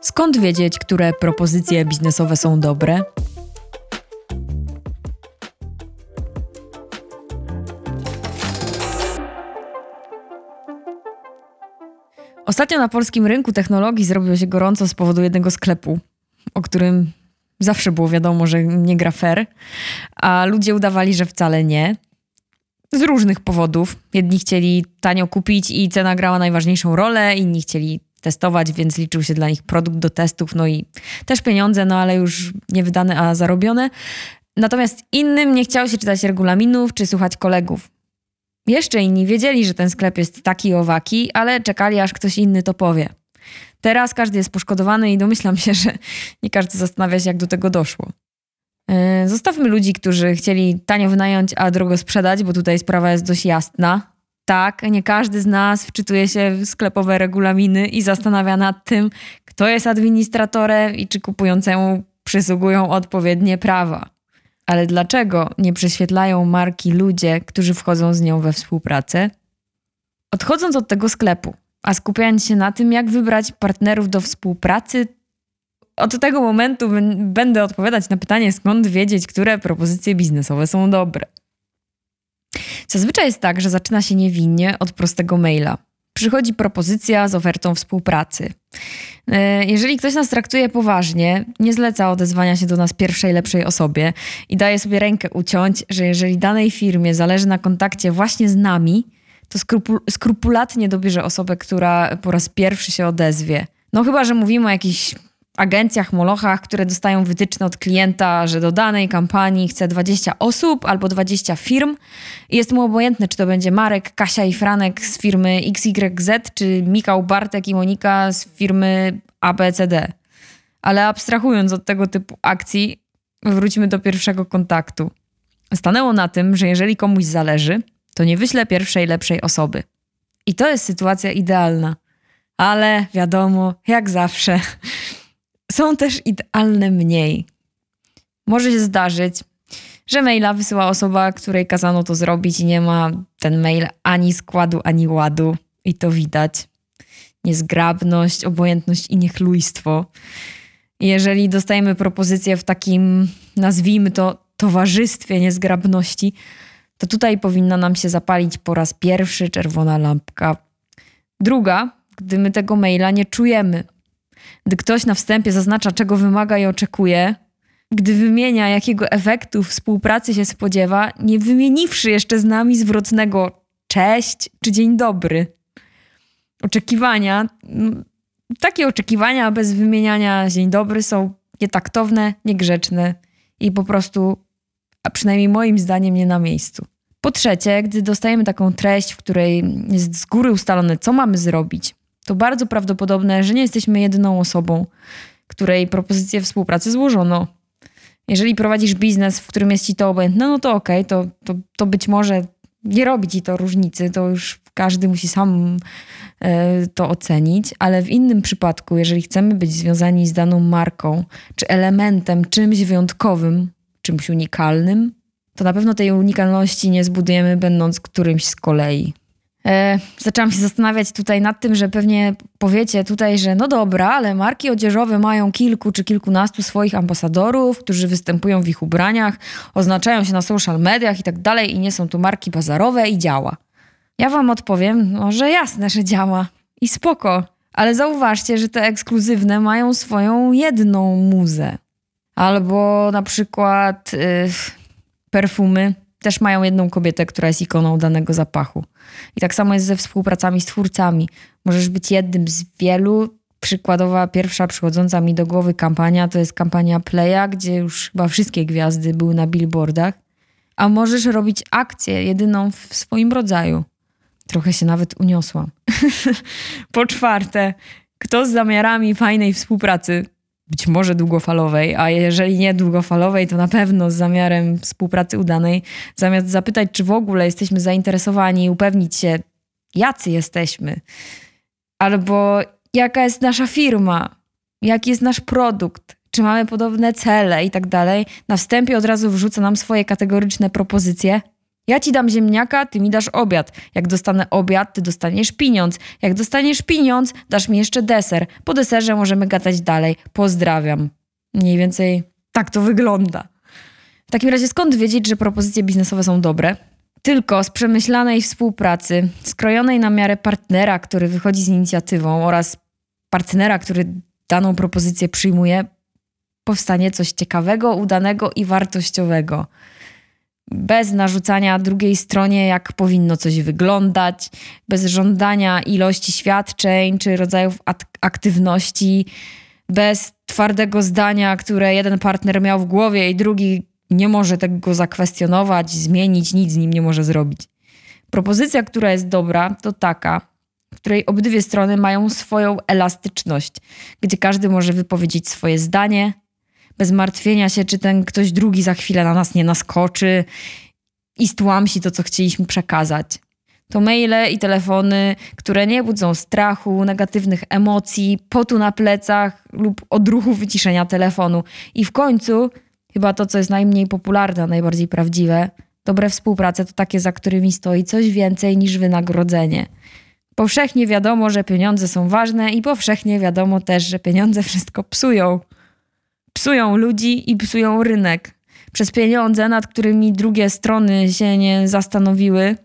Skąd wiedzieć, które propozycje biznesowe są dobre? Ostatnio na polskim rynku technologii zrobiło się gorąco z powodu jednego sklepu, o którym zawsze było wiadomo, że nie gra fair, a ludzie udawali, że wcale nie. Z różnych powodów. Jedni chcieli tanio kupić i cena grała najważniejszą rolę, inni chcieli testować, więc liczył się dla nich produkt do testów, no i też pieniądze, no ale już nie wydane, a zarobione. Natomiast innym nie chciało się czytać regulaminów czy słuchać kolegów. Jeszcze inni wiedzieli, że ten sklep jest taki owaki, ale czekali, aż ktoś inny to powie. Teraz każdy jest poszkodowany i domyślam się, że nie każdy zastanawia się, jak do tego doszło. Yy, zostawmy ludzi, którzy chcieli tanio wynająć, a drogo sprzedać, bo tutaj sprawa jest dość jasna. Tak, nie każdy z nas wczytuje się w sklepowe regulaminy i zastanawia nad tym, kto jest administratorem i czy kupującemu przysługują odpowiednie prawa. Ale dlaczego nie prześwietlają marki ludzie, którzy wchodzą z nią we współpracę? Odchodząc od tego sklepu, a skupiając się na tym, jak wybrać partnerów do współpracy, od tego momentu będę odpowiadać na pytanie, skąd wiedzieć, które propozycje biznesowe są dobre. Zazwyczaj jest tak, że zaczyna się niewinnie od prostego maila. Przychodzi propozycja z ofertą współpracy. E, jeżeli ktoś nas traktuje poważnie, nie zleca odezwania się do nas pierwszej, lepszej osobie i daje sobie rękę uciąć, że jeżeli danej firmie zależy na kontakcie właśnie z nami, to skrupul skrupulatnie dobierze osobę, która po raz pierwszy się odezwie. No chyba, że mówimy o jakichś agencjach, molochach, które dostają wytyczne od klienta, że do danej kampanii chce 20 osób albo 20 firm i jest mu obojętne, czy to będzie Marek, Kasia i Franek z firmy XYZ, czy Mikał, Bartek i Monika z firmy ABCD. Ale abstrahując od tego typu akcji, wróćmy do pierwszego kontaktu. Stanęło na tym, że jeżeli komuś zależy, to nie wyśle pierwszej lepszej osoby. I to jest sytuacja idealna. Ale wiadomo, jak zawsze, są też idealne mniej. Może się zdarzyć, że maila wysyła osoba, której kazano to zrobić i nie ma ten mail ani składu, ani ładu. I to widać. Niezgrabność, obojętność i niechlujstwo. Jeżeli dostajemy propozycję w takim, nazwijmy to, towarzystwie niezgrabności, to tutaj powinna nam się zapalić po raz pierwszy czerwona lampka. Druga, gdy my tego maila nie czujemy, gdy ktoś na wstępie zaznacza, czego wymaga i oczekuje, gdy wymienia, jakiego efektu współpracy się spodziewa, nie wymieniwszy jeszcze z nami zwrotnego cześć czy dzień dobry. Oczekiwania, takie oczekiwania bez wymieniania dzień dobry są nietaktowne, niegrzeczne i po prostu, a przynajmniej moim zdaniem, nie na miejscu. Po trzecie, gdy dostajemy taką treść, w której jest z góry ustalone, co mamy zrobić, to bardzo prawdopodobne, że nie jesteśmy jedyną osobą, której propozycję współpracy złożono. Jeżeli prowadzisz biznes, w którym jest ci to obojętne, no to okej, okay, to, to, to być może nie robi ci to różnicy, to już każdy musi sam e, to ocenić, ale w innym przypadku, jeżeli chcemy być związani z daną marką, czy elementem, czymś wyjątkowym, czymś unikalnym, to na pewno tej unikalności nie zbudujemy, będąc którymś z kolei. E, zaczęłam się zastanawiać tutaj nad tym, że pewnie powiecie tutaj, że no dobra, ale marki odzieżowe mają kilku czy kilkunastu swoich ambasadorów, którzy występują w ich ubraniach, oznaczają się na social mediach i tak dalej i nie są tu marki bazarowe i działa. Ja wam odpowiem, no, że jasne, że działa i spoko, ale zauważcie, że te ekskluzywne mają swoją jedną muzę. Albo na przykład yy, perfumy też mają jedną kobietę, która jest ikoną danego zapachu. I tak samo jest ze współpracami z twórcami. Możesz być jednym z wielu. Przykładowa pierwsza przychodząca mi do głowy kampania to jest kampania Playa, gdzie już chyba wszystkie gwiazdy były na billboardach. A możesz robić akcję jedyną w swoim rodzaju. Trochę się nawet uniosłam. po czwarte, kto z zamiarami fajnej współpracy być może długofalowej, a jeżeli nie długofalowej, to na pewno z zamiarem współpracy udanej, zamiast zapytać, czy w ogóle jesteśmy zainteresowani i upewnić się, jacy jesteśmy, albo jaka jest nasza firma, jaki jest nasz produkt, czy mamy podobne cele i tak dalej, na wstępie od razu wrzuca nam swoje kategoryczne propozycje. Ja ci dam ziemniaka, ty mi dasz obiad. Jak dostanę obiad, ty dostaniesz pieniądz. Jak dostaniesz pieniądz, dasz mi jeszcze deser. Po deserze możemy gadać dalej. Pozdrawiam. Mniej więcej tak to wygląda. W takim razie skąd wiedzieć, że propozycje biznesowe są dobre? Tylko z przemyślanej współpracy, skrojonej na miarę partnera, który wychodzi z inicjatywą oraz partnera, który daną propozycję przyjmuje, powstanie coś ciekawego, udanego i wartościowego. Bez narzucania drugiej stronie, jak powinno coś wyglądać, bez żądania ilości świadczeń czy rodzajów aktywności, bez twardego zdania, które jeden partner miał w głowie i drugi nie może tego zakwestionować, zmienić, nic z nim nie może zrobić. Propozycja, która jest dobra, to taka, w której obydwie strony mają swoją elastyczność, gdzie każdy może wypowiedzieć swoje zdanie, bez martwienia się, czy ten ktoś drugi za chwilę na nas nie naskoczy i stłamsi to, co chcieliśmy przekazać. To maile i telefony, które nie budzą strachu, negatywnych emocji, potu na plecach lub odruchu wyciszenia telefonu. I w końcu, chyba to, co jest najmniej popularne, najbardziej prawdziwe, dobre współprace to takie, za którymi stoi coś więcej niż wynagrodzenie. Powszechnie wiadomo, że pieniądze są ważne i powszechnie wiadomo też, że pieniądze wszystko psują. Psują ludzi i psują rynek. Przez pieniądze, nad którymi drugie strony się nie zastanowiły,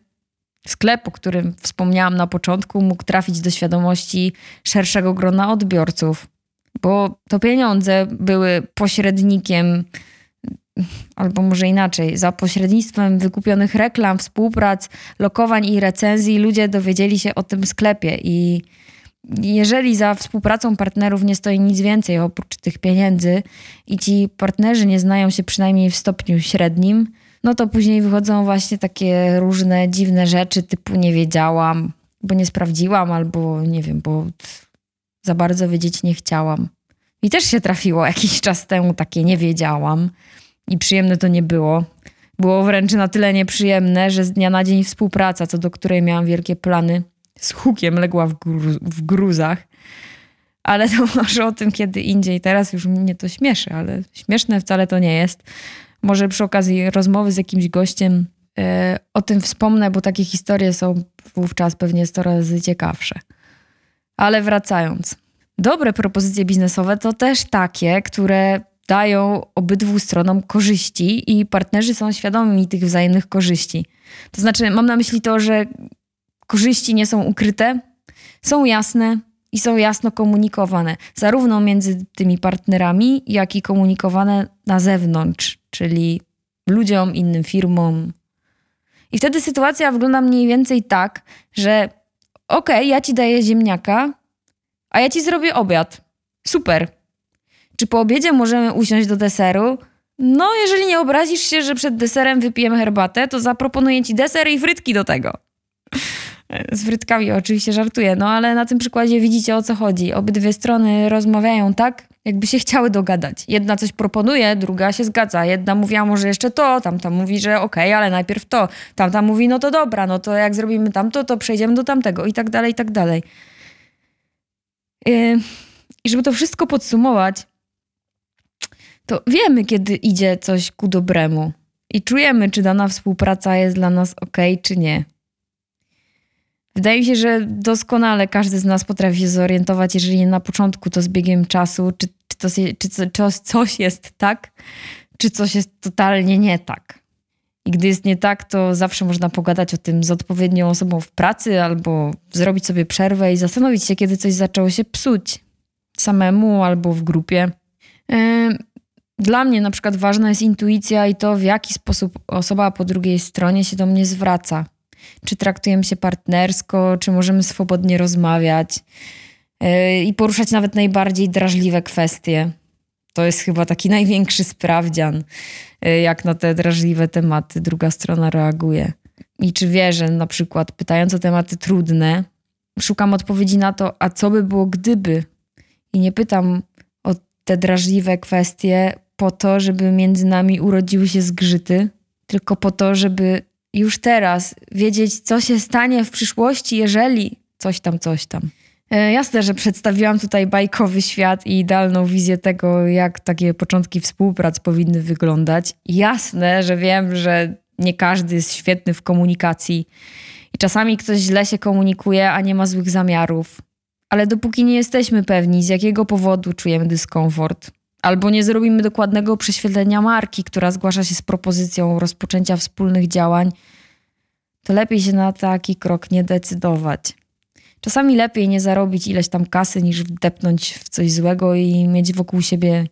sklep, o którym wspomniałam na początku, mógł trafić do świadomości szerszego grona odbiorców, bo to pieniądze były pośrednikiem, albo może inaczej, za pośrednictwem wykupionych reklam, współprac, lokowań i recenzji ludzie dowiedzieli się o tym sklepie i jeżeli za współpracą partnerów nie stoi nic więcej oprócz tych pieniędzy i ci partnerzy nie znają się przynajmniej w stopniu średnim, no to później wychodzą właśnie takie różne dziwne rzeczy, typu nie wiedziałam, bo nie sprawdziłam, albo nie wiem, bo za bardzo wiedzieć nie chciałam. I też się trafiło jakiś czas temu takie nie wiedziałam i przyjemne to nie było. Było wręcz na tyle nieprzyjemne, że z dnia na dzień współpraca, co do której miałam wielkie plany, z hukiem legła w, w gruzach. Ale to może o tym kiedy indziej. Teraz już mnie to śmieszy, ale śmieszne wcale to nie jest. Może przy okazji rozmowy z jakimś gościem yy, o tym wspomnę, bo takie historie są wówczas pewnie 100 razy ciekawsze. Ale wracając. Dobre propozycje biznesowe to też takie, które dają obydwu stronom korzyści i partnerzy są świadomi tych wzajemnych korzyści. To znaczy, mam na myśli to, że korzyści nie są ukryte, są jasne i są jasno komunikowane, zarówno między tymi partnerami, jak i komunikowane na zewnątrz, czyli ludziom, innym firmom. I wtedy sytuacja wygląda mniej więcej tak, że okej, okay, ja ci daję ziemniaka, a ja ci zrobię obiad. Super. Czy po obiedzie możemy usiąść do deseru? No, jeżeli nie obrazisz się, że przed deserem wypijemy herbatę, to zaproponuję ci deser i frytki do tego. Z frytkami oczywiście żartuję, no ale na tym przykładzie widzicie o co chodzi. Obydwie strony rozmawiają tak, jakby się chciały dogadać. Jedna coś proponuje, druga się zgadza. Jedna mówi, a może jeszcze to, tamta mówi, że okej, okay, ale najpierw to. Tamta mówi, no to dobra, no to jak zrobimy tamto, to przejdziemy do tamtego i tak dalej, i tak dalej. Yy, I żeby to wszystko podsumować, to wiemy, kiedy idzie coś ku dobremu i czujemy, czy dana współpraca jest dla nas ok, czy nie. Wydaje mi się, że doskonale każdy z nas potrafi się zorientować, jeżeli nie na początku, to z biegiem czasu, czy, czy, to, czy, czy coś jest tak, czy coś jest totalnie nie tak. I gdy jest nie tak, to zawsze można pogadać o tym z odpowiednią osobą w pracy albo zrobić sobie przerwę i zastanowić się, kiedy coś zaczęło się psuć samemu albo w grupie. Dla mnie na przykład ważna jest intuicja i to, w jaki sposób osoba po drugiej stronie się do mnie zwraca czy traktujemy się partnersko, czy możemy swobodnie rozmawiać yy, i poruszać nawet najbardziej drażliwe kwestie. To jest chyba taki największy sprawdzian, yy, jak na te drażliwe tematy druga strona reaguje. I czy wie, że na przykład pytając o tematy trudne, szukam odpowiedzi na to, a co by było gdyby? I nie pytam o te drażliwe kwestie po to, żeby między nami urodziły się zgrzyty, tylko po to, żeby już teraz wiedzieć, co się stanie w przyszłości, jeżeli coś tam, coś tam. E, jasne, że przedstawiłam tutaj bajkowy świat i idealną wizję tego, jak takie początki współprac powinny wyglądać. Jasne, że wiem, że nie każdy jest świetny w komunikacji i czasami ktoś źle się komunikuje, a nie ma złych zamiarów. Ale dopóki nie jesteśmy pewni, z jakiego powodu czujemy dyskomfort, albo nie zrobimy dokładnego prześwietlenia marki, która zgłasza się z propozycją rozpoczęcia wspólnych działań, to lepiej się na taki krok nie decydować. Czasami lepiej nie zarobić ileś tam kasy, niż wdepnąć w coś złego i mieć wokół siebie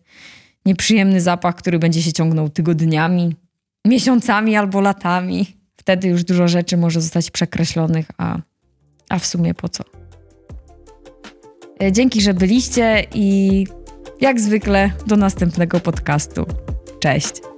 nieprzyjemny zapach, który będzie się ciągnął tygodniami, miesiącami albo latami. Wtedy już dużo rzeczy może zostać przekreślonych, a, a w sumie po co? E, dzięki, że byliście i jak zwykle do następnego podcastu. Cześć.